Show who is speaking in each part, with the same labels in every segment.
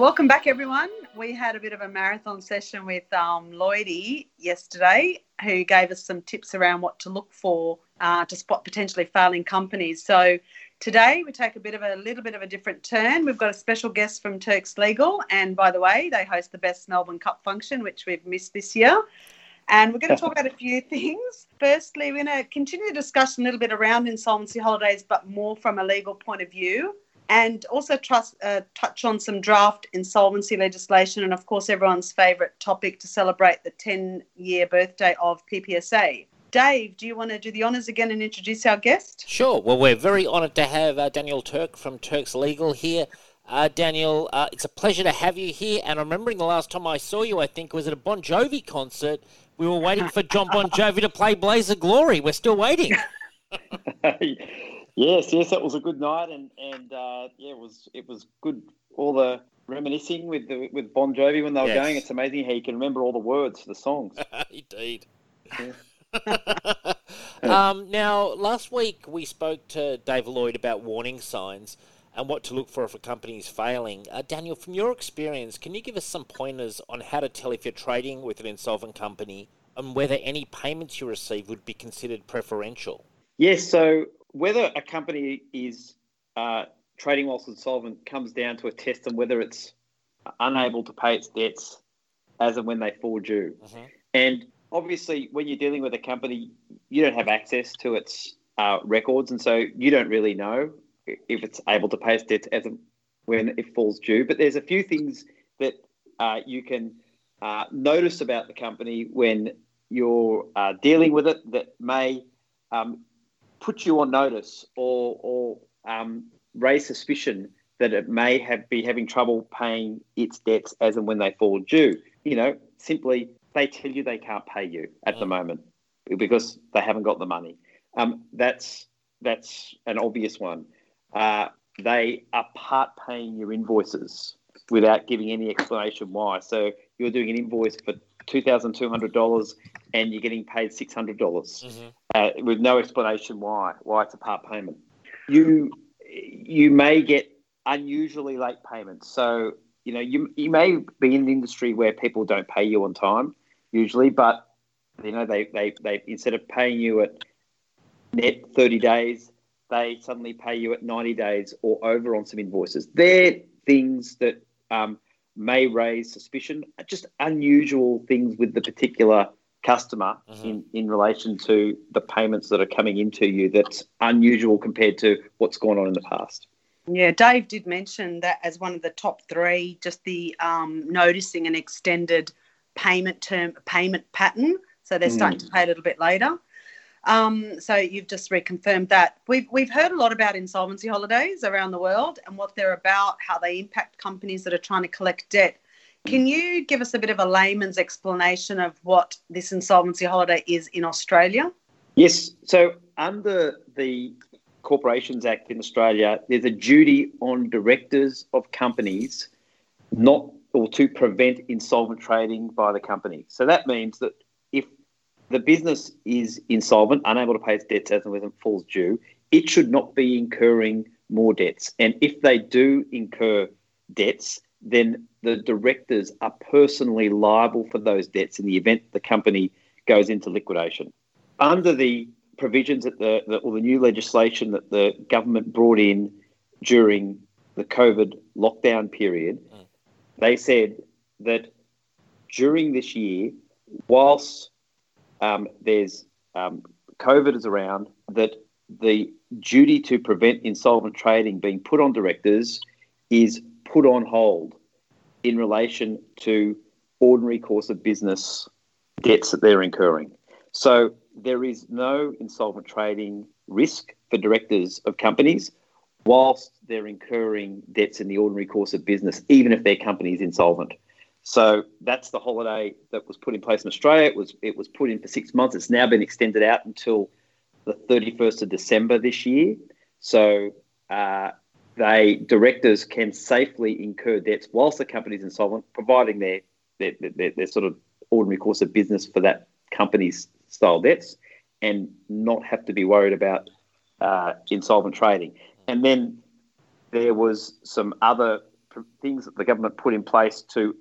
Speaker 1: Welcome back, everyone. We had a bit of a marathon session with um, Lloydie yesterday, who gave us some tips around what to look for uh, to spot potentially failing companies. So today we take a bit of a little bit of a different turn. We've got a special guest from Turks Legal, and by the way, they host the best Melbourne Cup function, which we've missed this year. And we're going to talk about a few things. Firstly, we're going to continue the discussion a little bit around insolvency holidays, but more from a legal point of view and also trust, uh, touch on some draft insolvency legislation and, of course, everyone's favourite topic to celebrate the 10 year birthday of PPSA. Dave, do you want to do the honours again and introduce our guest?
Speaker 2: Sure. Well, we're very honoured to have uh, Daniel Turk from Turks Legal here. Uh, Daniel, uh, it's a pleasure to have you here. And I'm remembering the last time I saw you, I think, was at a Bon Jovi concert. We were waiting for John Bon Jovi to play Blaze of Glory. We're still waiting.
Speaker 3: Yes, yes, that was a good night, and and uh, yeah, it was it was good. All the reminiscing with the with Bon Jovi when they were yes. going. It's amazing how you can remember all the words for the songs.
Speaker 2: Indeed. um, now, last week we spoke to Dave Lloyd about warning signs and what to look for if a company is failing. Uh, Daniel, from your experience, can you give us some pointers on how to tell if you're trading with an insolvent company and whether any payments you receive would be considered preferential?
Speaker 3: Yes, so whether a company is uh, trading whilst insolvent comes down to a test on whether it's unable to pay its debts as and when they fall due. Mm-hmm. And obviously, when you're dealing with a company, you don't have access to its uh, records, and so you don't really know if it's able to pay its debts as and when it falls due. But there's a few things that uh, you can uh, notice about the company when you're uh, dealing with it that may um, put you on notice or, or um, raise suspicion that it may have be having trouble paying its debts as and when they fall due. You know, simply they tell you they can't pay you at the moment because they haven't got the money. Um, that's that's an obvious one. Uh, they are part paying your invoices without giving any explanation why. So you're doing an invoice for two thousand two hundred dollars and you're getting paid six hundred dollars mm-hmm. Uh, with no explanation why why it's a part payment. You you may get unusually late payments. So you know you you may be in an industry where people don't pay you on time usually, but you know they they, they instead of paying you at net thirty days, they suddenly pay you at ninety days or over on some invoices. They're things that um, may raise suspicion, just unusual things with the particular customer mm-hmm. in, in relation to the payments that are coming into you that's unusual compared to what's gone on in the past.
Speaker 1: Yeah, Dave did mention that as one of the top three, just the um, noticing an extended payment term, payment pattern. So they're mm. starting to pay a little bit later. Um, so you've just reconfirmed that. We've, we've heard a lot about insolvency holidays around the world and what they're about, how they impact companies that are trying to collect debt. Can you give us a bit of a layman's explanation of what this insolvency holiday is in Australia?
Speaker 3: Yes. So, under the Corporations Act in Australia, there's a duty on directors of companies not or to prevent insolvent trading by the company. So that means that if the business is insolvent, unable to pay its debts as and when it falls due, it should not be incurring more debts. And if they do incur debts, then the directors are personally liable for those debts in the event the company goes into liquidation. Under the provisions that the, the or the new legislation that the government brought in during the COVID lockdown period, mm. they said that during this year, whilst um, there's um, COVID is around, that the duty to prevent insolvent trading being put on directors is put on hold in relation to ordinary course of business debts that they're incurring. So there is no insolvent trading risk for directors of companies whilst they're incurring debts in the ordinary course of business, even if their company is insolvent. So that's the holiday that was put in place in Australia. It was it was put in for six months. It's now been extended out until the 31st of December this year. So uh, they directors can safely incur debts whilst the company is insolvent, providing their their, their, their sort of ordinary course of business for that company's style debts, and not have to be worried about uh, insolvent trading. And then there was some other things that the government put in place to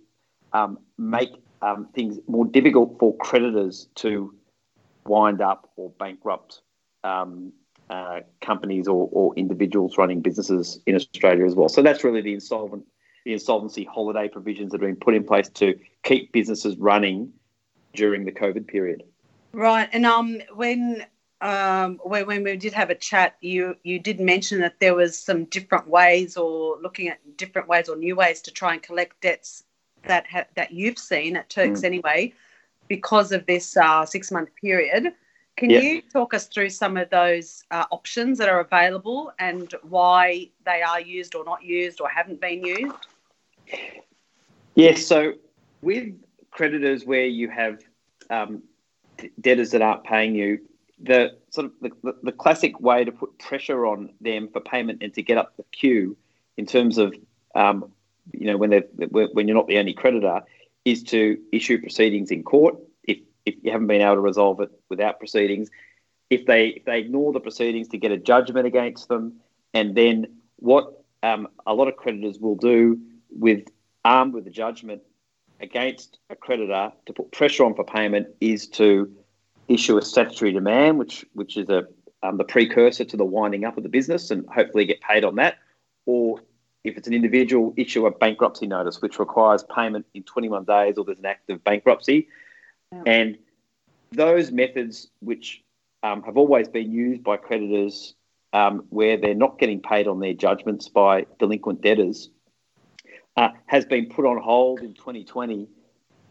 Speaker 3: um, make um, things more difficult for creditors to wind up or bankrupt um, uh, companies or, or, individuals running businesses in Australia as well. So that's really the insolvent, the insolvency holiday provisions that have been put in place to keep businesses running during the COVID period.
Speaker 1: Right, and um, when um, when, when we did have a chat, you you did mention that there was some different ways, or looking at different ways or new ways to try and collect debts that ha- that you've seen at Turks mm. anyway, because of this uh, six month period. Can yep. you talk us through some of those uh, options that are available and why they are used or not used or haven't been used?
Speaker 3: Yes. So with creditors where you have um, debtors that aren't paying you, the sort of the, the, classic way to put pressure on them for payment and to get up the queue in terms of um, you know when they when you're not the only creditor is to issue proceedings in court if you haven't been able to resolve it without proceedings, if they if they ignore the proceedings to get a judgment against them, and then what um, a lot of creditors will do with armed with a judgment against a creditor to put pressure on for payment is to issue a statutory demand, which which is a um, the precursor to the winding up of the business, and hopefully get paid on that, or if it's an individual, issue a bankruptcy notice, which requires payment in 21 days, or there's an act of bankruptcy. And those methods, which um, have always been used by creditors um, where they're not getting paid on their judgments by delinquent debtors, uh, has been put on hold in 2020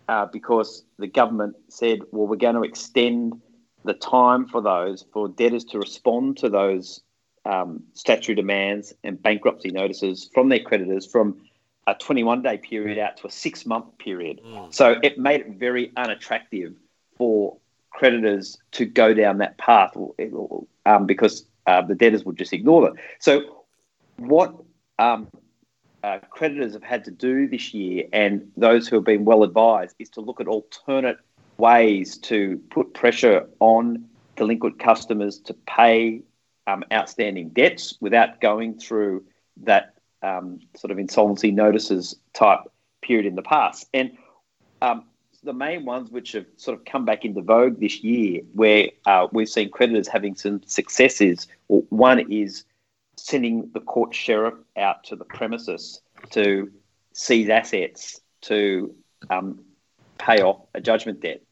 Speaker 3: uh, because the government said, well, we're going to extend the time for those, for debtors to respond to those um, statutory demands and bankruptcy notices from their creditors from a 21 day period out to a six month period. Mm. So it made it very unattractive for creditors to go down that path um, because uh, the debtors would just ignore them. So, what um, uh, creditors have had to do this year, and those who have been well advised, is to look at alternate ways to put pressure on delinquent customers to pay um, outstanding debts without going through that um, sort of insolvency notices type period in the past. And um, the main ones which have sort of come back into vogue this year, where uh, we've seen creditors having some successes, well, one is sending the court sheriff out to the premises to seize assets to um, pay off a judgment debt.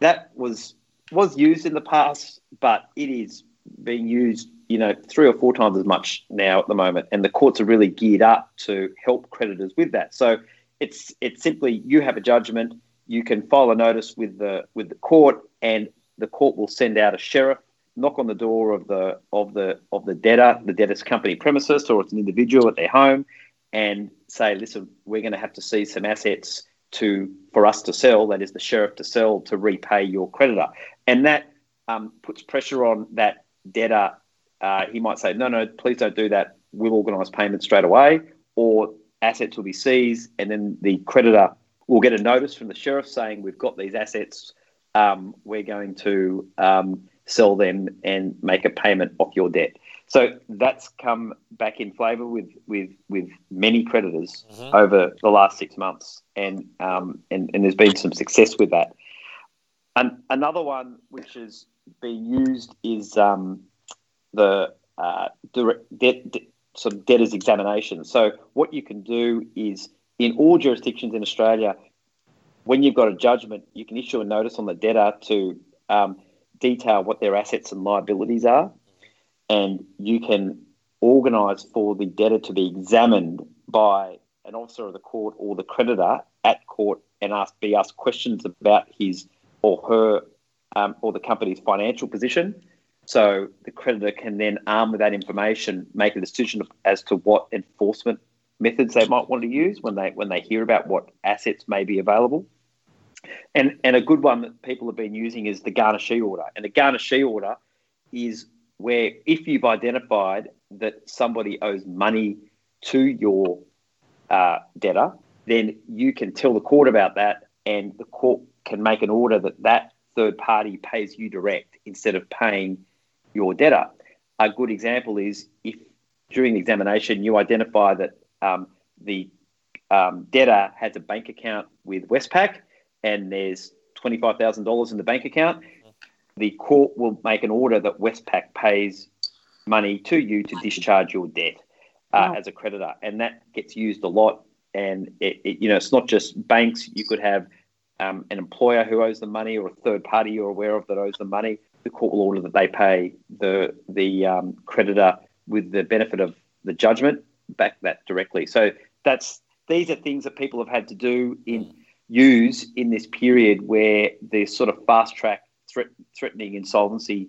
Speaker 3: That was was used in the past, but it is being used you know, three or four times as much now at the moment, and the courts are really geared up to help creditors with that. So it's it's simply you have a judgment, you can file a notice with the with the court, and the court will send out a sheriff, knock on the door of the of the of the debtor, the debtor's company premises, or it's an individual at their home, and say, listen, we're going to have to seize some assets to for us to sell. That is the sheriff to sell to repay your creditor, and that um, puts pressure on that debtor uh, he might say, no, no, please don't do that. We'll organise payment straight away, or assets will be seized, and then the creditor will get a notice from the sheriff saying we've got these assets. Um, we're going to um, sell them and make a payment off your debt. So that's come back in flavour with, with, with many creditors mm-hmm. over the last six months, and, um, and and there's been some success with that. And another one which has been used is um, the uh, debt, de- sort of debtors examination. So what you can do is in all jurisdictions in Australia, when you've got a judgment, you can issue a notice on the debtor to um, detail what their assets and liabilities are, and you can organise for the debtor to be examined by an officer of the court or the creditor at court and ask be asked questions about his or her um, or the company's financial position so the creditor can then, armed with that information, make a decision as to what enforcement methods they might want to use when they when they hear about what assets may be available. And and a good one that people have been using is the garnishee order. And the garnishee order is where if you've identified that somebody owes money to your uh, debtor, then you can tell the court about that, and the court can make an order that that third party pays you direct instead of paying your debtor. A good example is if during the examination you identify that um, the um, debtor has a bank account with Westpac and there's $25,000 in the bank account, the court will make an order that Westpac pays money to you to discharge your debt uh, wow. as a creditor. And that gets used a lot. And, it, it, you know, it's not just banks. You could have um, an employer who owes the money or a third party you're aware of that owes the money. The court will order that they pay the, the um, creditor with the benefit of the judgment back that directly. So that's these are things that people have had to do in use in this period where the sort of fast track threat, threatening insolvency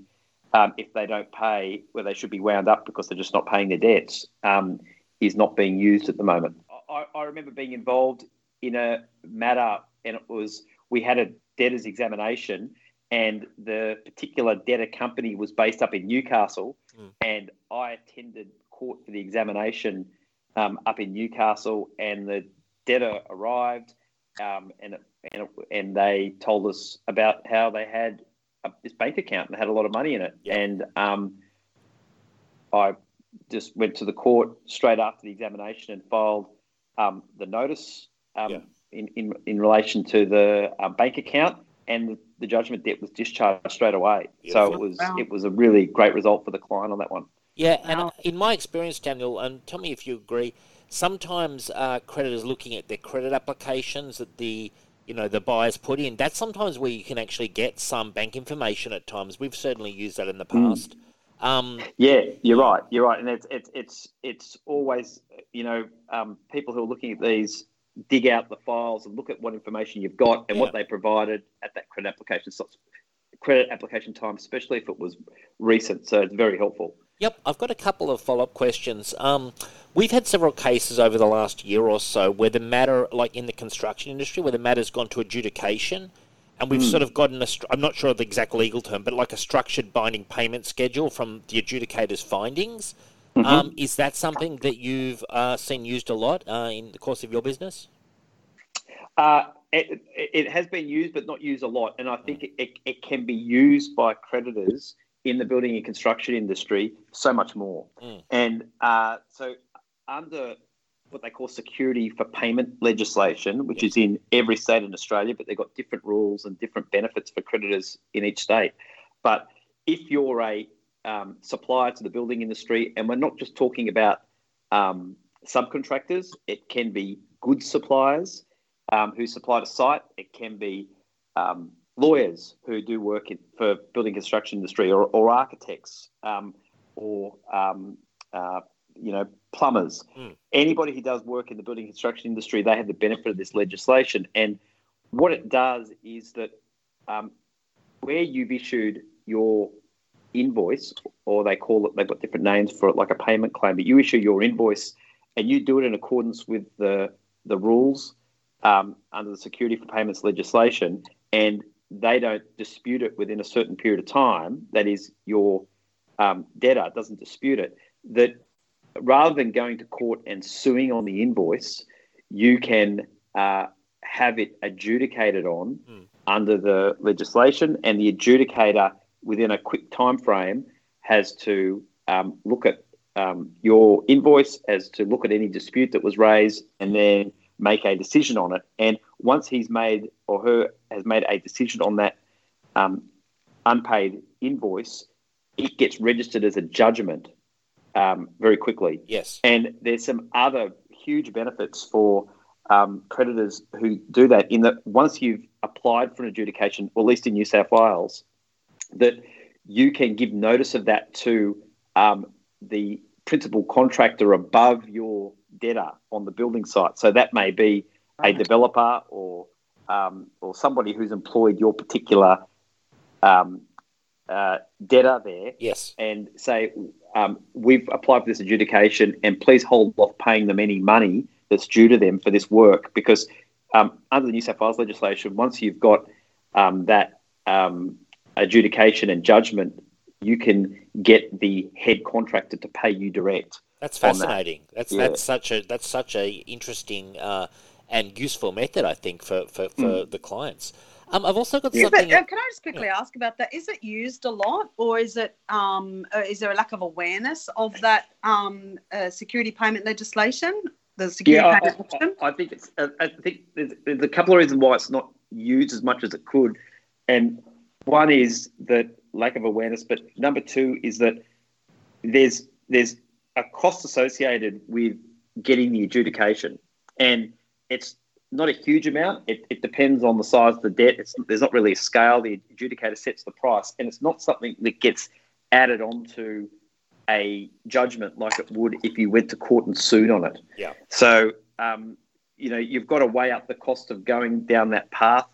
Speaker 3: um, if they don't pay where they should be wound up because they're just not paying their debts um, is not being used at the moment. I, I, remember being involved in a matter and it was we had a debtors examination and the particular debtor company was based up in Newcastle mm. and I attended court for the examination um, up in Newcastle and the debtor arrived um, and, and and they told us about how they had a, this bank account and had a lot of money in it. Yeah. And um, I just went to the court straight after the examination and filed um, the notice um, yeah. in, in in relation to the uh, bank account, and the, the, judgment debt was discharged straight away. So it was wow. it was a really great result for the client on that one.
Speaker 2: Yeah, and in my experience, Daniel, and tell me if you agree sometimes uh, creditors looking at their credit applications that the you know the buyers put in. That's sometimes where you can actually get some bank information at times. We've certainly used that in the hmm. past.
Speaker 3: Mm. Um, yeah, you're right. You're right, and it's it's it's it's always you know um, people who are looking at these dig out the files and look at what information you've got and yeah. what they provided at that credit application credit application time, especially if it was recent. So it's very helpful.
Speaker 2: Yep, I've got a couple of follow up questions. Um, we've had several cases over the last year or so where the matter, like in the construction industry, where the matter's gone to adjudication, and we've mm. sort of gotten a, I'm not sure of the exact legal term, but like a structured binding payment schedule from the adjudicator's findings. Mm-hmm. Um, is that something that you've uh, seen used a lot uh, in the course of your business?
Speaker 3: Uh, it, it, has been used, but not used a lot. And I think it, it, it can be used by creditors in the building and construction industry so much more. Mm. And uh, so, under what they call security for payment legislation, which is in every state in Australia, but they've got different rules and different benefits for creditors in each state. But if you're a um, supplier to the building industry, and we're not just talking about um, subcontractors, it can be goods suppliers um, who supply to site, it can be um, lawyers who do work in, for building construction industry or, or architects um, or um, uh, you know plumbers. Mm. anybody who does work in the building construction industry they have the benefit of this legislation. And what it does is that um, where you've issued your invoice or they call it they've got different names for it like a payment claim but you issue your invoice and you do it in accordance with the the rules um, under the security for payments legislation and they don't dispute it within a certain period of time, that is, your um, debtor doesn't dispute it, that rather than going to court and suing on the invoice, you can uh, have it adjudicated on mm. under the legislation, and the adjudicator within a quick time frame has to um, look at um, your invoice, as to look at any dispute that was raised, and then make a decision on it. And once he's made or her has made a decision on that um, unpaid invoice, it gets registered as a judgment um, very quickly.
Speaker 2: Yes.
Speaker 3: And there's some other huge benefits for um, creditors who do that. In that, once you've applied for an adjudication, or at least in New South Wales, that you can give notice of that to um, the principal contractor above your debtor on the building site. So that may be a developer or um, or somebody who's employed your particular um, uh, debtor there.
Speaker 2: Yes.
Speaker 3: And say, um, we've applied for this adjudication and please hold off paying them any money that's due to them for this work because um, under the New South Wales legislation, once you've got um, that um, adjudication and judgment, you can get the head contractor to pay you direct.
Speaker 2: That's fascinating. That. That's yeah. that's such a that's such a interesting uh, and useful method, I think, for for, for mm. the clients. Um, I've also got yeah, something.
Speaker 1: But, uh, can I just quickly yeah. ask about that? Is it used a lot, or is it um, uh, is there a lack of awareness of that um, uh, security payment legislation the security
Speaker 3: Yeah, I,
Speaker 1: payment
Speaker 3: I,
Speaker 1: option?
Speaker 3: I, I think it's. I, I think there's, there's a couple of reasons why it's not used as much as it could, and one is that lack of awareness, but number two is that there's there's a cost associated with getting the adjudication, and it's not a huge amount. It, it depends on the size of the debt. It's, there's not really a scale. The adjudicator sets the price, and it's not something that gets added onto a judgment like it would if you went to court and sued on it.
Speaker 2: Yeah.
Speaker 3: So, um, you know, you've got to weigh up the cost of going down that path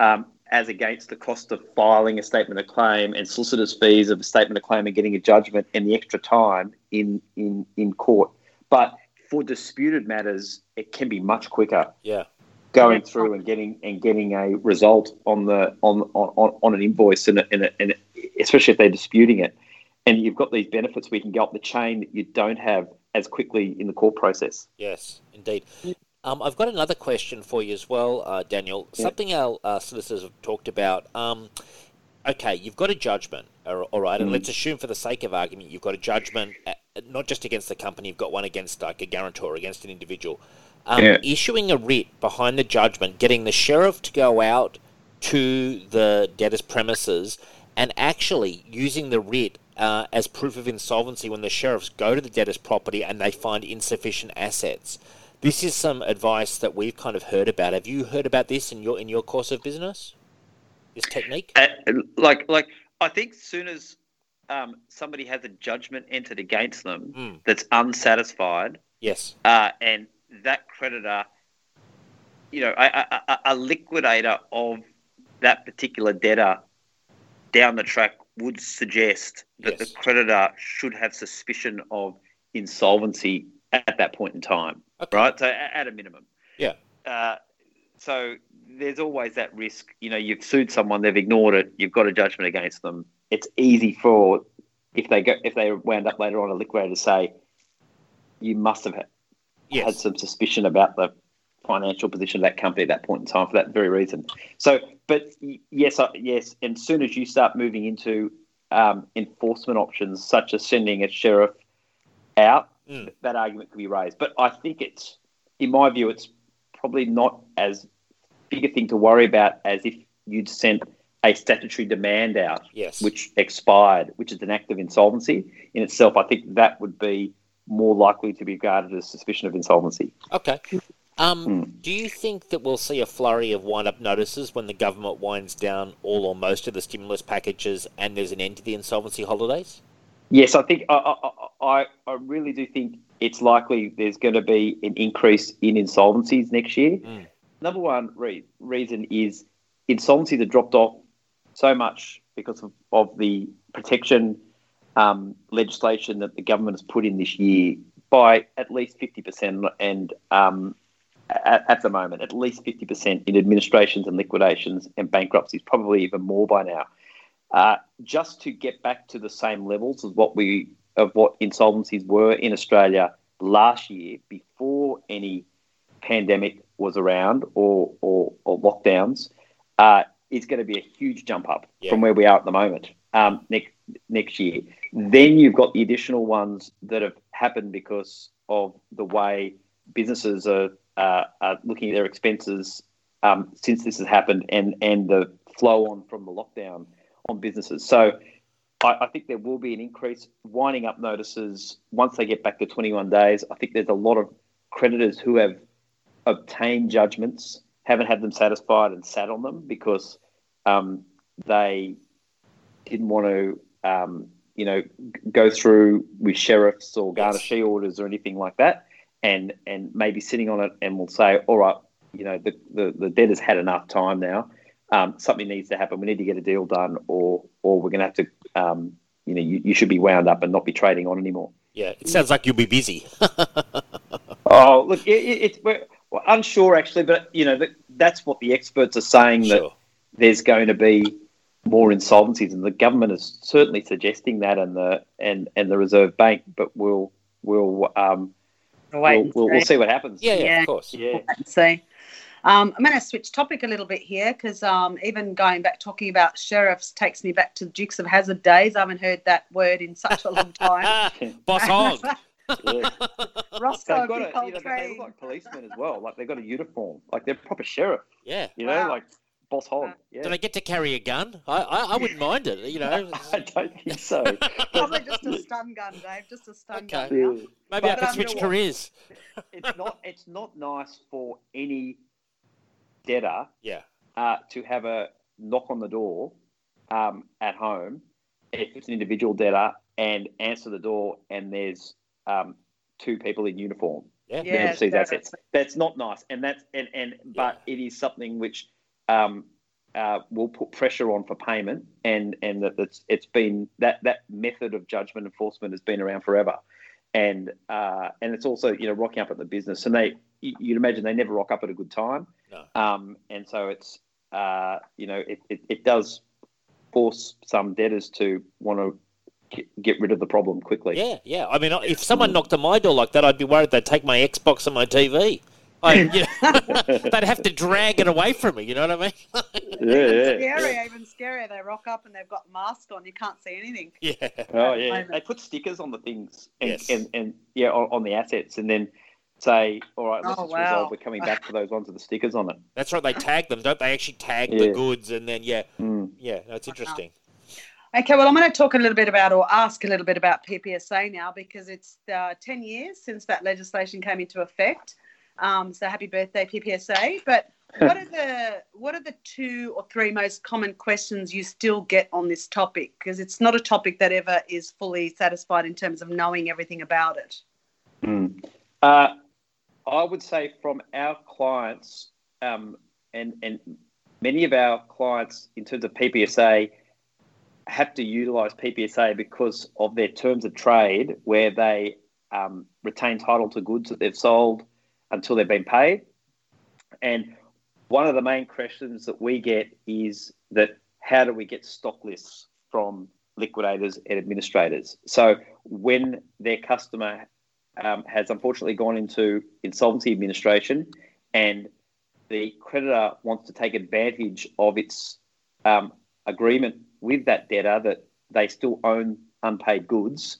Speaker 3: um, as against the cost of filing a statement of claim and solicitors' fees of a statement of claim and getting a judgment and the extra time in, in, in court. But for disputed matters, it can be much quicker
Speaker 2: Yeah.
Speaker 3: going through and getting and getting a result on the on on, on an invoice and, and, and especially if they're disputing it and you've got these benefits where you can go up the chain that you don't have as quickly in the court process
Speaker 2: Yes, indeed. Um, I've got another question for you as well, uh, Daniel.
Speaker 3: Yeah.
Speaker 2: Something our uh, solicitors have talked about. Um, okay, you've got a judgment, all right, and
Speaker 3: Mm.
Speaker 2: let's assume for the sake of argument, you've got a judgment uh, not just against the company, you've got one against like a guarantor, against an individual. Um,
Speaker 3: Yeah.
Speaker 2: Issuing a writ behind the judgment, getting the sheriff to go out to the debtor's premises, and actually using the writ uh, as proof of insolvency when the sheriffs go to the debtor's property and they find insufficient assets. This is some advice that we've kind of heard about. Have you heard about this in your in your course of business? This technique?
Speaker 3: Uh, like like I think soon as um, somebody has a judgment entered against them
Speaker 2: Mm.
Speaker 3: that's unsatisfied
Speaker 2: Yes.
Speaker 3: uh, and that creditor, you know, a, a, a- a liquidator of that particular debtor down the track would suggest that
Speaker 2: Yes.
Speaker 3: the creditor should have suspicion of insolvency at that point in time,
Speaker 2: Okay.
Speaker 3: right? So at a minimum.
Speaker 2: Yeah.
Speaker 3: Uh, so there's always that risk. You know, you've sued someone, they've ignored it, you've got a judgment against them. It's easy for if they go if they wound up later on a liquidator to say you must have had had some suspicion about the financial position of that company at that point in time for that very reason. So, but yes, yes, and as soon as you start moving into um, enforcement options such as sending a sheriff out,
Speaker 2: Mm.
Speaker 3: that argument could be raised. But I think it's, in my view, it's probably not as big a thing to worry about as if you'd sent a statutory demand out
Speaker 2: Yes.
Speaker 3: which expired, which is an act of insolvency in itself. I think that would be more likely to be regarded as suspicion of insolvency.
Speaker 2: Okay. Um,
Speaker 3: Hmm.
Speaker 2: Do you think that we'll see a flurry of wind up notices when the government winds down all or most of the stimulus packages and there's an end to the insolvency holidays?
Speaker 3: Yes, I think I, I, I, I really do think it's likely there's going to be an increase in insolvencies next year.
Speaker 2: Mm.
Speaker 3: Number one re- reason is insolvencies have dropped off so much because of, of the protection um, legislation that the government has put in this year by at least 50%, and um, at, at the moment, at least 50% in administrations and liquidations and bankruptcies, probably even more by now. Uh, just to get back to the same levels as what we of what insolvencies were in Australia last year before any pandemic was around or or, or lockdowns, uh, is going to be a huge jump up
Speaker 2: Yeah.
Speaker 3: from where we are at the moment um, next next year. Then you've got the additional ones that have happened because of the way businesses are, uh, are looking at their expenses um, since this has happened, and and the flow on from the lockdown on businesses. So. I, I think there will be an increase winding up notices once they get back to 21 days. I think there's a lot of creditors who have obtained judgments, haven't had them satisfied, and sat on them because um, they didn't want to, um, you know, go through with sheriffs or garnishee orders or anything like that, and and maybe sitting on it and will say, all right, you know, the the, the debtor's had enough time now. Um, something needs to happen. We need to get a deal done, or or we're going to have to, um, you know, you, you should be wound up and not be trading on anymore.
Speaker 2: Yeah, it sounds like you'll be busy.
Speaker 3: Oh, look, it, it, it's we're, we're unsure actually, but you know that, that's what the experts are saying that there's going to be more insolvencies, and the government is certainly suggesting that, and the and and the Reserve Bank. But we'll we'll um
Speaker 1: We'll
Speaker 3: we'll,
Speaker 1: wait
Speaker 3: we'll, we'll
Speaker 1: see.
Speaker 3: see what happens.
Speaker 2: Yeah, yeah,
Speaker 1: Yeah.
Speaker 2: of course.
Speaker 3: yeah.
Speaker 1: We'll wait and see. Um, I'm going to switch topic a little bit here because um, even going back talking about sheriffs takes me back to the Dukes of Hazzard days. I haven't heard that word in such a long time.
Speaker 2: Boss Hogg.
Speaker 3: Yeah.
Speaker 1: Roscoe
Speaker 3: They've got a, you know, they
Speaker 1: Coltrane.
Speaker 3: look like policemen as well. Like they've got a uniform. Like they're proper sheriff.
Speaker 2: Yeah.
Speaker 3: You know,
Speaker 1: Wow.
Speaker 3: like boss Hogg. Yeah.
Speaker 2: Do they get to carry a gun? I, I, I wouldn't mind it. You know.
Speaker 3: I don't think so.
Speaker 1: Probably just a stun gun, Dave. Just a stun
Speaker 2: Okay.
Speaker 1: gun.
Speaker 3: Yeah.
Speaker 2: Maybe
Speaker 3: But,
Speaker 2: I could
Speaker 3: um,
Speaker 2: switch
Speaker 3: you know
Speaker 2: careers.
Speaker 3: it's not it's not nice for any debtor
Speaker 2: Yeah.
Speaker 3: uh, to have a knock on the door um, at home if it's an individual debtor and answer the door and there's um, two people in uniform
Speaker 2: Yeah.
Speaker 1: Yeah.
Speaker 3: manage these assets. That's not nice, and that's and and but it is something which um, uh, will put pressure on for payment, and and that it's it's been that that method of judgment enforcement has been around forever, and uh, and it's also you know rocking up at the business, and they you- you'd imagine they never rock up at a good time,
Speaker 2: No.
Speaker 3: um, and so it's uh, you know it, it it does force some debtors to want to get, get rid of the problem quickly.
Speaker 2: Yeah, yeah. I mean, if someone knocked on my door like that, I'd be worried they'd take my Xbox and my TV. I, you know, they'd have to drag it away from me. You know what I mean?
Speaker 3: yeah, yeah,
Speaker 1: Scary,
Speaker 3: yeah.
Speaker 1: even scarier. They rock up and they've got masks on. You can't see anything.
Speaker 2: yeah.
Speaker 3: Oh yeah,
Speaker 1: moment.
Speaker 3: they put stickers on the things and
Speaker 2: Yes.
Speaker 3: and, and yeah on, on the assets, and then say, all right, let's
Speaker 1: Oh,
Speaker 3: just
Speaker 1: wow.
Speaker 3: resolve. We're coming back to those ones with the stickers on it.
Speaker 2: That's right. They tag them, don't they? Actually tag the goods, and then yeah,
Speaker 3: Mm.
Speaker 2: yeah. That's interesting.
Speaker 1: Okay, well, I'm going to talk a little bit about or ask a little bit about PPSA now because it's uh, 10 years since that legislation came into effect. Um, so happy birthday, PPSA. But what are the what are the two or three most common questions you still get on this topic? Because it's not a topic that ever is fully satisfied in terms of knowing everything about it.
Speaker 3: Mm. Uh, I would say from our clients, um, and and many of our clients in terms of PPSA have to utilise PPSA because of their terms of trade, where they um, retain title to goods that they've sold until they've been paid. And one of the main questions that we get is that how do we get stock lists from liquidators and administrators? So when their customer um, has unfortunately gone into insolvency administration and the creditor wants to take advantage of its um, agreement with that debtor that they still own unpaid goods,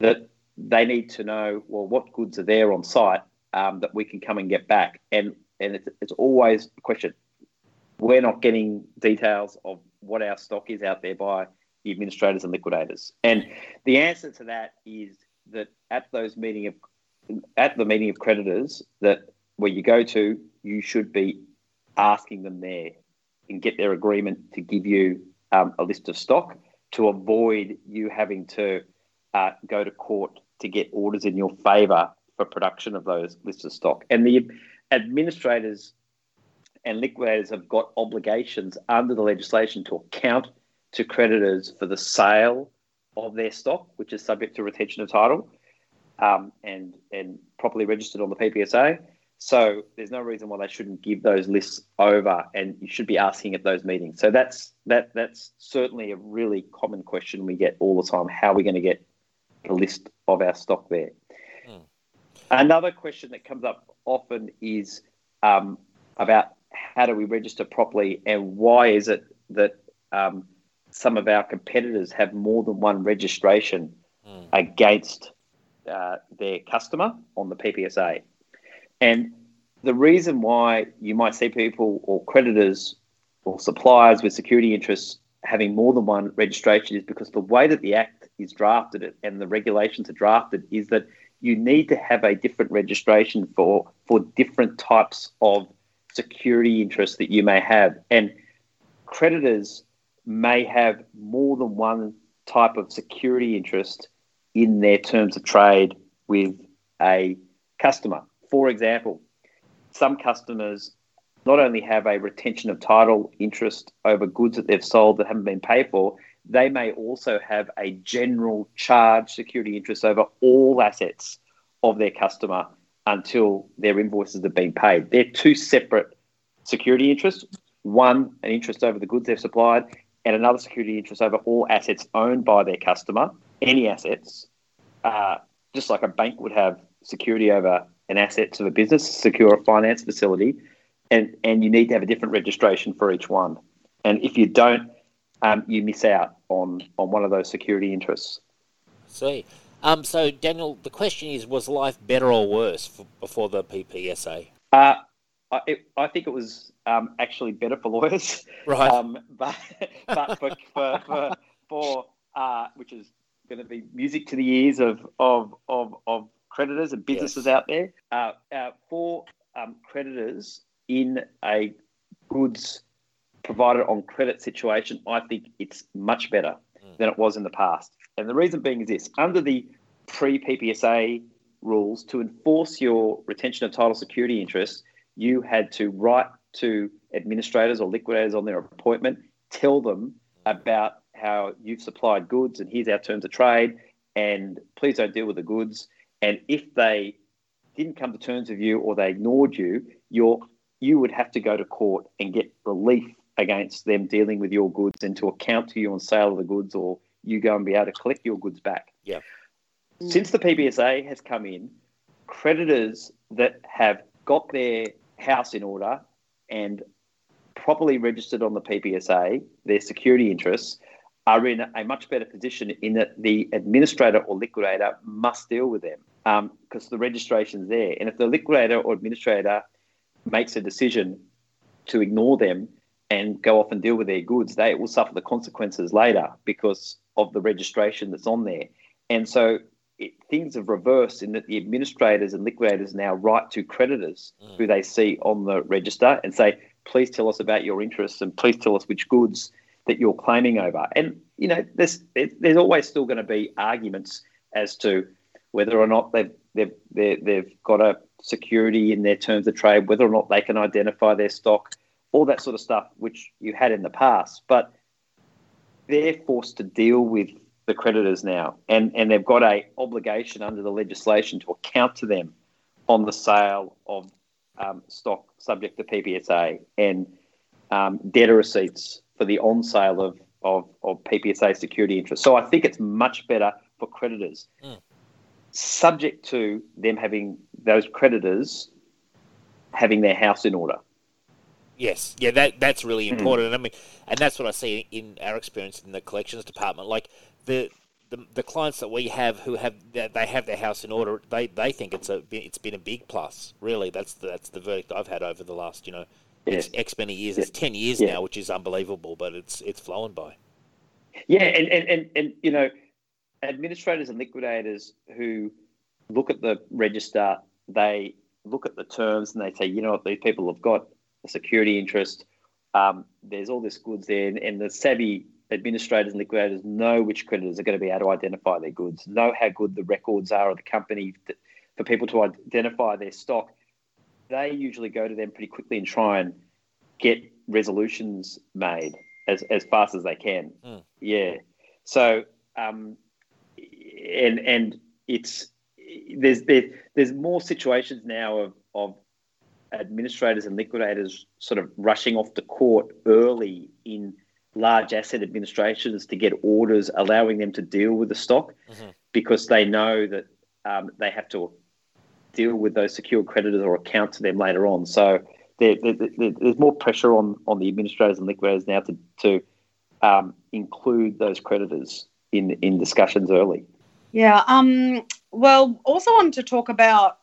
Speaker 3: that they need to know, well, what goods are there on site um, that we can come and get back. And, and it's, it's always a question. We're not getting details of what our stock is out there by the administrators and liquidators. And the answer to that is that at those meeting of at the meeting of creditors that where you go to, you should be asking them there and get their agreement to give you um, a list of stock to avoid you having to uh, go to court to get orders in your favour for production of those lists of stock. And the administrators and liquidators have got obligations under the legislation to account to creditors for the sale of their stock, which is subject to retention of title um, and and properly registered on the PPSA. So there's no reason why they shouldn't give those lists over, and you should be asking at those meetings. So that's that that's certainly a really common question we get all the time: How are we going to get the list of our stock there? Another question that comes up often is um, about how do we register properly, and why is it that um, some of our competitors have more than one registration
Speaker 2: Mm.
Speaker 3: against uh, their customer on the PPSA. And the reason why you might see people or creditors or suppliers with security interests having more than one registration is because the way that the Act is drafted and the regulations are drafted is that you need to have a different registration for, for different types of security interests that you may have. And creditors may have more than one type of security interest in their terms of trade with a customer. For example, some customers not only have a retention of title interest over goods that they've sold that haven't been paid for, they may also have a general charge security interest over all assets of their customer until their invoices have been paid. They're two separate security interests one, an interest over the goods they've supplied, and another security interest over all assets owned by their customer, any assets, uh, just like a bank would have security over an asset of a business, secure a finance facility, and, and you need to have a different registration for each one. And if you don't, um, you miss out on, on one of those security interests.
Speaker 2: See. Um, so, Daniel, the question is was life better or worse for, before the PPSA?
Speaker 3: Uh, I, it, I think it was um, actually better for lawyers.
Speaker 2: Right.
Speaker 3: Um, but but for, for, for, for uh, which is going to be music to the ears of, of, of, of creditors and businesses
Speaker 2: Yes.
Speaker 3: out there. Uh, uh, for um, creditors in a goods provided on credit situation, I think it's much better
Speaker 2: Mm.
Speaker 3: than it was in the past. And the reason being is this under the pre PPSA rules, to enforce your retention of title security interest, you had to write to administrators or liquidators on their appointment, tell them about how you've supplied goods and here's our terms of trade, and please don't deal with the goods. And if they didn't come to terms with you or they ignored you, you're, you would have to go to court and get relief against them dealing with your goods and to account to you on sale of the goods or you go and be able to collect your goods back.
Speaker 2: Yeah. Mm.
Speaker 3: Since the PPSA has come in, creditors that have got their house in order and properly registered on the PPSA, their security interests, are in a much better position in that the administrator or liquidator must deal with them um, because the registration's there. And if the liquidator or administrator makes a decision to ignore them and go off and deal with their goods, they will suffer the consequences later because of the registration that's on there. And so it, things have reversed in that the administrators and liquidators now write to creditors
Speaker 2: Mm.
Speaker 3: who they see on the register and say, please tell us about your interests and please tell us which goods that you're claiming over. And, you know, there's, there's always still going to be arguments as to whether or not they've, they've, they've, they've got a security in their terms of trade, whether or not they can identify their stock, all that sort of stuff, which you had in the past. But they're forced to deal with the creditors now, and, and they've got a obligation under the legislation to account to them on the sale of um, stock subject to PPSA and um, debtor receipts for the on sale of, of, of PPSA security interest. So I think it's much better for creditors,
Speaker 2: Mm.
Speaker 3: subject to them having those creditors having their house in order.
Speaker 2: Yes, yeah, that that's really
Speaker 3: Hmm.
Speaker 2: important. I mean, and that's what I see in our experience in the collections department. Like the the, the clients that we have who have that they have their house in order, they, they think it's a it's been a big plus. Really, that's the, that's the verdict I've had over the last you know
Speaker 3: Yes.
Speaker 2: X, X many years.
Speaker 3: Yeah.
Speaker 2: It's ten years
Speaker 3: Yeah.
Speaker 2: now, which is unbelievable, but it's it's flowing by.
Speaker 3: Yeah, and, and, and, and you know, administrators and liquidators who look at the register, they look at the terms and they say, you know what, these people have got a security interest. Um, there's all this goods there, and, and the savvy administrators and liquidators know which creditors are going to be able to identify their goods, know how good the records are of the company th- for people to identify their stock. They usually go to them pretty quickly and try and get resolutions made as, as fast as they can.
Speaker 2: Mm.
Speaker 3: Yeah. So, um, and and it's there's there, there's more situations now of of administrators and liquidators sort of rushing off to court early in large asset administrations to get orders allowing them to deal with the stock
Speaker 2: Mhm.
Speaker 3: because they know that um, they have to deal with those secured creditors or account to them later on. So there, there, there- there's more pressure on, on the administrators and liquidators now to, to um, include those creditors in, in discussions early.
Speaker 1: Yeah. Um, well, also wanted to talk about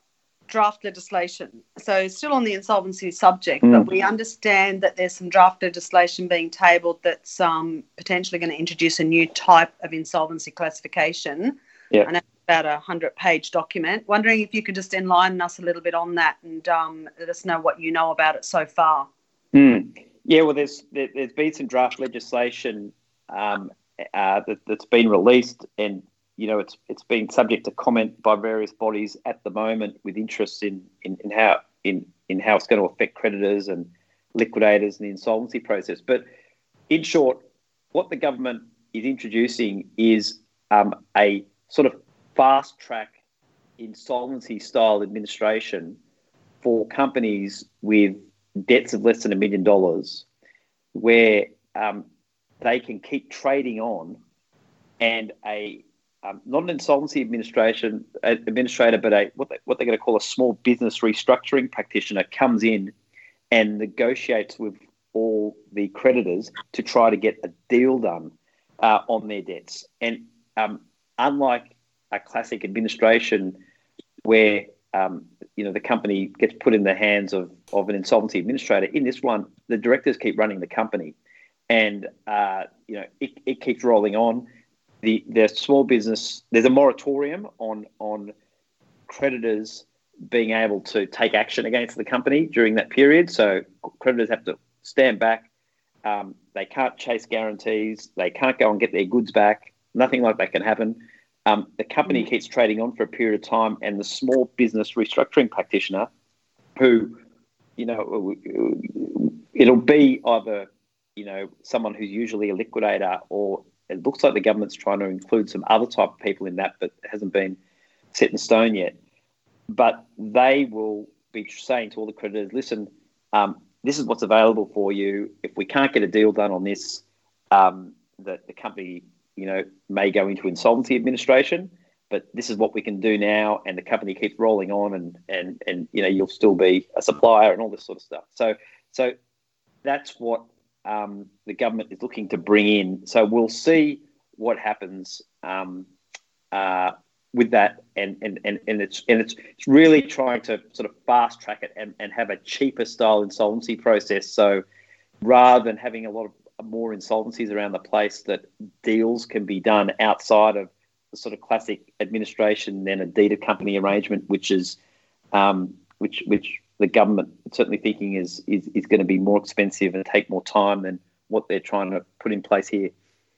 Speaker 1: draft legislation. So, still on the insolvency subject,
Speaker 3: Mm.
Speaker 1: but we understand that there's some draft legislation being tabled that's um, potentially going to introduce a new type of insolvency classification.
Speaker 3: Yeah.
Speaker 1: And about a hundred page document. Wondering if you could just enlighten us a little bit on that and um, let us know what you know about it so far.
Speaker 3: Hmm. Yeah, well, there's there, there's been some draft legislation um, uh, that, that's been released, and you know it's it's been subject to comment by various bodies at the moment, with interest in in, in how in in how it's going to affect creditors and liquidators and the insolvency process. But in short, what the government is introducing is um, a sort of fast track insolvency style administration for companies with debts of less than a million dollars, where um, they can keep trading on, and a um, not an insolvency administration administrator, but a what they, what they're going to call a small business restructuring practitioner comes in and negotiates with all the creditors to try to get a deal done uh, on their debts. And um, unlike a classic administration where um, you know the company gets put in the hands of, of an insolvency administrator. In this one, the directors keep running the company, and uh, you know it, it keeps rolling on. The the small business there's a moratorium on on creditors being able to take action against the company during that period. So creditors have to stand back. Um, they can't chase guarantees. They can't go and get their goods back. Nothing like that can happen. Um, the company mm. keeps trading on for a period of time, and the small business restructuring practitioner, who, you know, it'll be either, you know, someone who's usually a liquidator, or it looks like the government's trying to include some other type of people in that, but hasn't been set in stone yet. But they will be saying to all the creditors, listen, um, this is what's available for you. If we can't get a deal done on this, um, that the company you know, may go into insolvency administration. But this is what we can do now, and the company keeps rolling on, and and and you know you'll still be a supplier and all this sort of stuff. So so that's what um, the government is looking to bring in. So we'll see what happens um, uh, with that, and, and, and, and it's and it's it's really trying to sort of fast track it and, and have a cheaper style insolvency process. So rather than having a lot of more insolvencies around the place that deals can be done outside of the sort of classic administration then a deed of company arrangement, which is um, which which the government certainly thinking is, is is going to be more expensive and take more time than what they're trying to put in place here.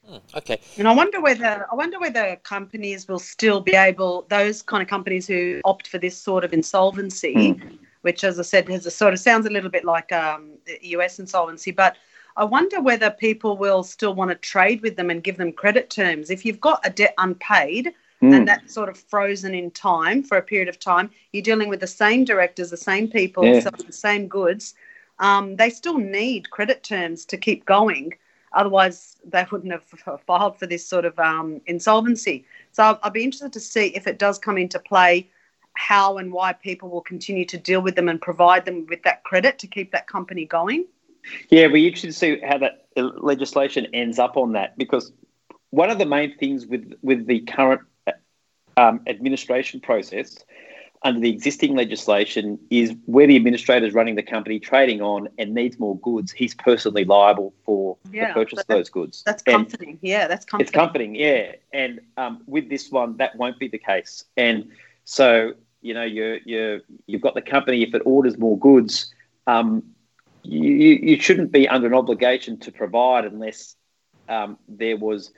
Speaker 2: Hmm, okay.
Speaker 1: And I wonder whether I wonder whether companies will still be able those kind of companies who opt for this sort of insolvency, mm. which, as I said, has a sort of sounds a little bit like um, US insolvency, but I wonder whether people will still want to trade with them and give them credit terms. If you've got a debt unpaid mm. and that's sort of frozen in time for a period of time, you're dealing with the same directors, the same people, yeah. selling the same goods. Um, they still need credit terms to keep going. Otherwise, they wouldn't have filed for this sort of um, insolvency. So I'll, I'll be interested to see if it does come into play how and why people will continue to deal with them and provide them with that credit to keep that company going.
Speaker 3: Yeah, we're interested to see how that legislation ends up on that because one of the main things with with the current um, administration process under the existing legislation is where the administrator is running the company trading on and needs more goods, he's personally liable for yeah, the purchase of those goods.
Speaker 1: That's comforting. And yeah, that's comforting.
Speaker 3: It's comforting, yeah. And um, with this one, that won't be the case. And so, you know, you you you've got the company if it orders more goods, um, you, you shouldn't be under an obligation to provide unless um, there was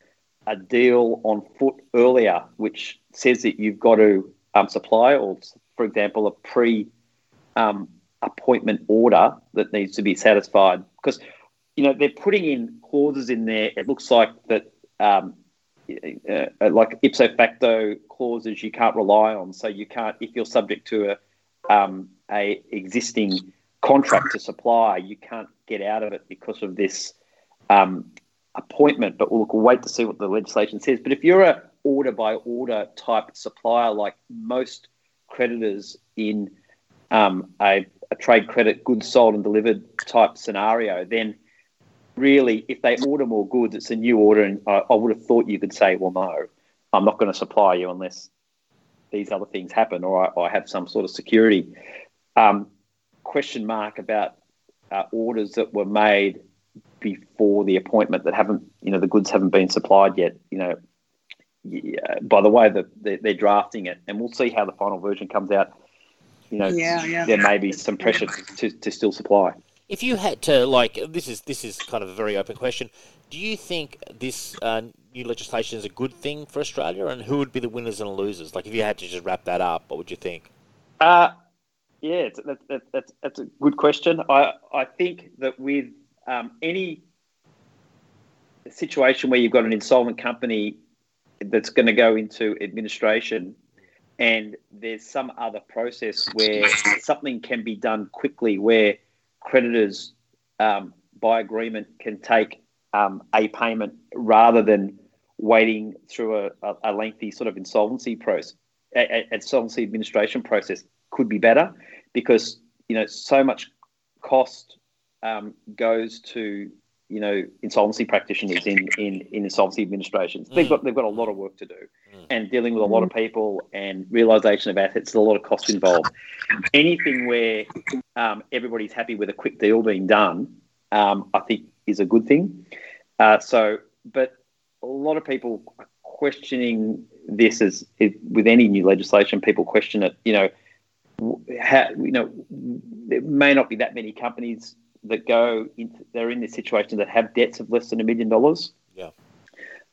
Speaker 3: a deal on foot earlier, which says that you've got to um, supply, or for example, a pre um, appointment order that needs to be satisfied. Because you know they're putting in clauses in there. It looks like that, um, uh, like ipso facto clauses you can't rely on. So you can't if you're subject to a um, a existing contract to supply, you can't get out of it because of this um, appointment. But we'll, wait to see what the legislation says. But if you're a order by order type supplier, like most creditors in um, a, a trade credit goods sold and delivered type scenario, then really, if they order more goods, it's a new order, and I, I would have thought you could say, well, no, I'm not going to supply you unless these other things happen, or I, or I have some sort of security. Um, question mark about uh, orders that were made before the appointment that haven't, you know, the goods haven't been supplied yet. You know, yeah, by the way that they're, they're, drafting it, and we'll see how the final version comes out. You know, yeah, yeah. there may be some pressure to, to still supply.
Speaker 2: If you had to, like, this is this is kind of a very open question. Do you think this uh, new legislation is a good thing for Australia, and who would be the winners and losers? Like, if you had to just wrap that up, what would you think?
Speaker 3: Uh, yeah, that's, that's, that's, that's a good question. I, I think that with um, any situation where you've got an insolvent company that's going to go into administration and there's some other process where something can be done quickly where creditors um, by agreement can take um, a payment rather than waiting through a, a lengthy sort of insolvency process, a, a insolvency administration process could be better because you know so much cost um, goes to you know insolvency practitioners in in, in insolvency administrations. They've
Speaker 2: Mm.
Speaker 3: got they've got a lot of work to do,
Speaker 2: Mm.
Speaker 3: and dealing with a lot of people and realization of assets. There's a lot of cost involved. Anything where um, everybody's happy with a quick deal being done, um, I think is a good thing. Uh, so, but a lot of people are questioning this as if, with any new legislation. People question it. You know, how, you know, there may not be that many companies that go into, they're in this situation that have debts of less than a million dollars.
Speaker 2: Yeah.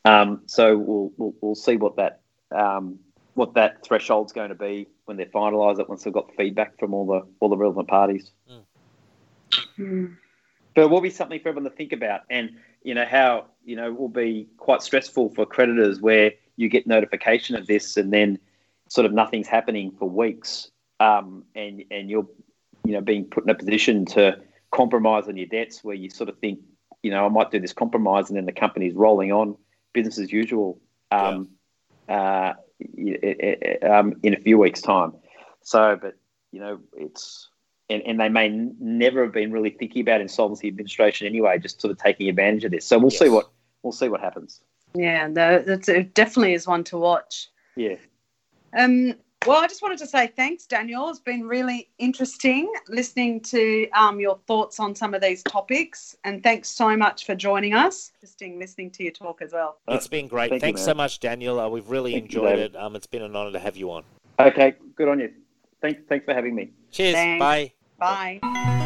Speaker 3: Um, so we'll, we'll we'll see what that um, what that threshold's going to be when they finalise it once they've got feedback from all the all the relevant parties.
Speaker 1: Mm.
Speaker 3: But it will be something for everyone to think about, and you know how you know will be quite stressful for creditors where you get notification of this and then sort of nothing's happening for weeks, um, and and you're you know being put in a position to compromise on your debts where you sort of think you know I might do this compromise and then the company's rolling on business as usual um, uh, i- i- i- um, in a few weeks time. So, but you know it's and, and they may n- never have been really thinking about insolvency administration anyway, just sort of taking advantage of this. So we'll see what we'll see what happens.
Speaker 1: Yeah, no, that's, it definitely is one to watch.
Speaker 3: Yeah.
Speaker 1: Um, well, I just wanted to say thanks, Daniel. It's been really interesting listening to um, your thoughts on some of these topics, and thanks so much for joining us. Interesting listening to you talk as well.
Speaker 2: It's been great.
Speaker 3: Thank
Speaker 2: Thanks
Speaker 3: man.
Speaker 2: so much, Daniel. Uh, we've really
Speaker 3: Thank
Speaker 2: enjoyed
Speaker 3: David.
Speaker 2: it. Um, it's been an honour to have you on.
Speaker 3: Okay. Good on you. Thanks. Thanks for having me.
Speaker 2: Cheers.
Speaker 1: Thanks.
Speaker 2: Bye.
Speaker 1: Bye.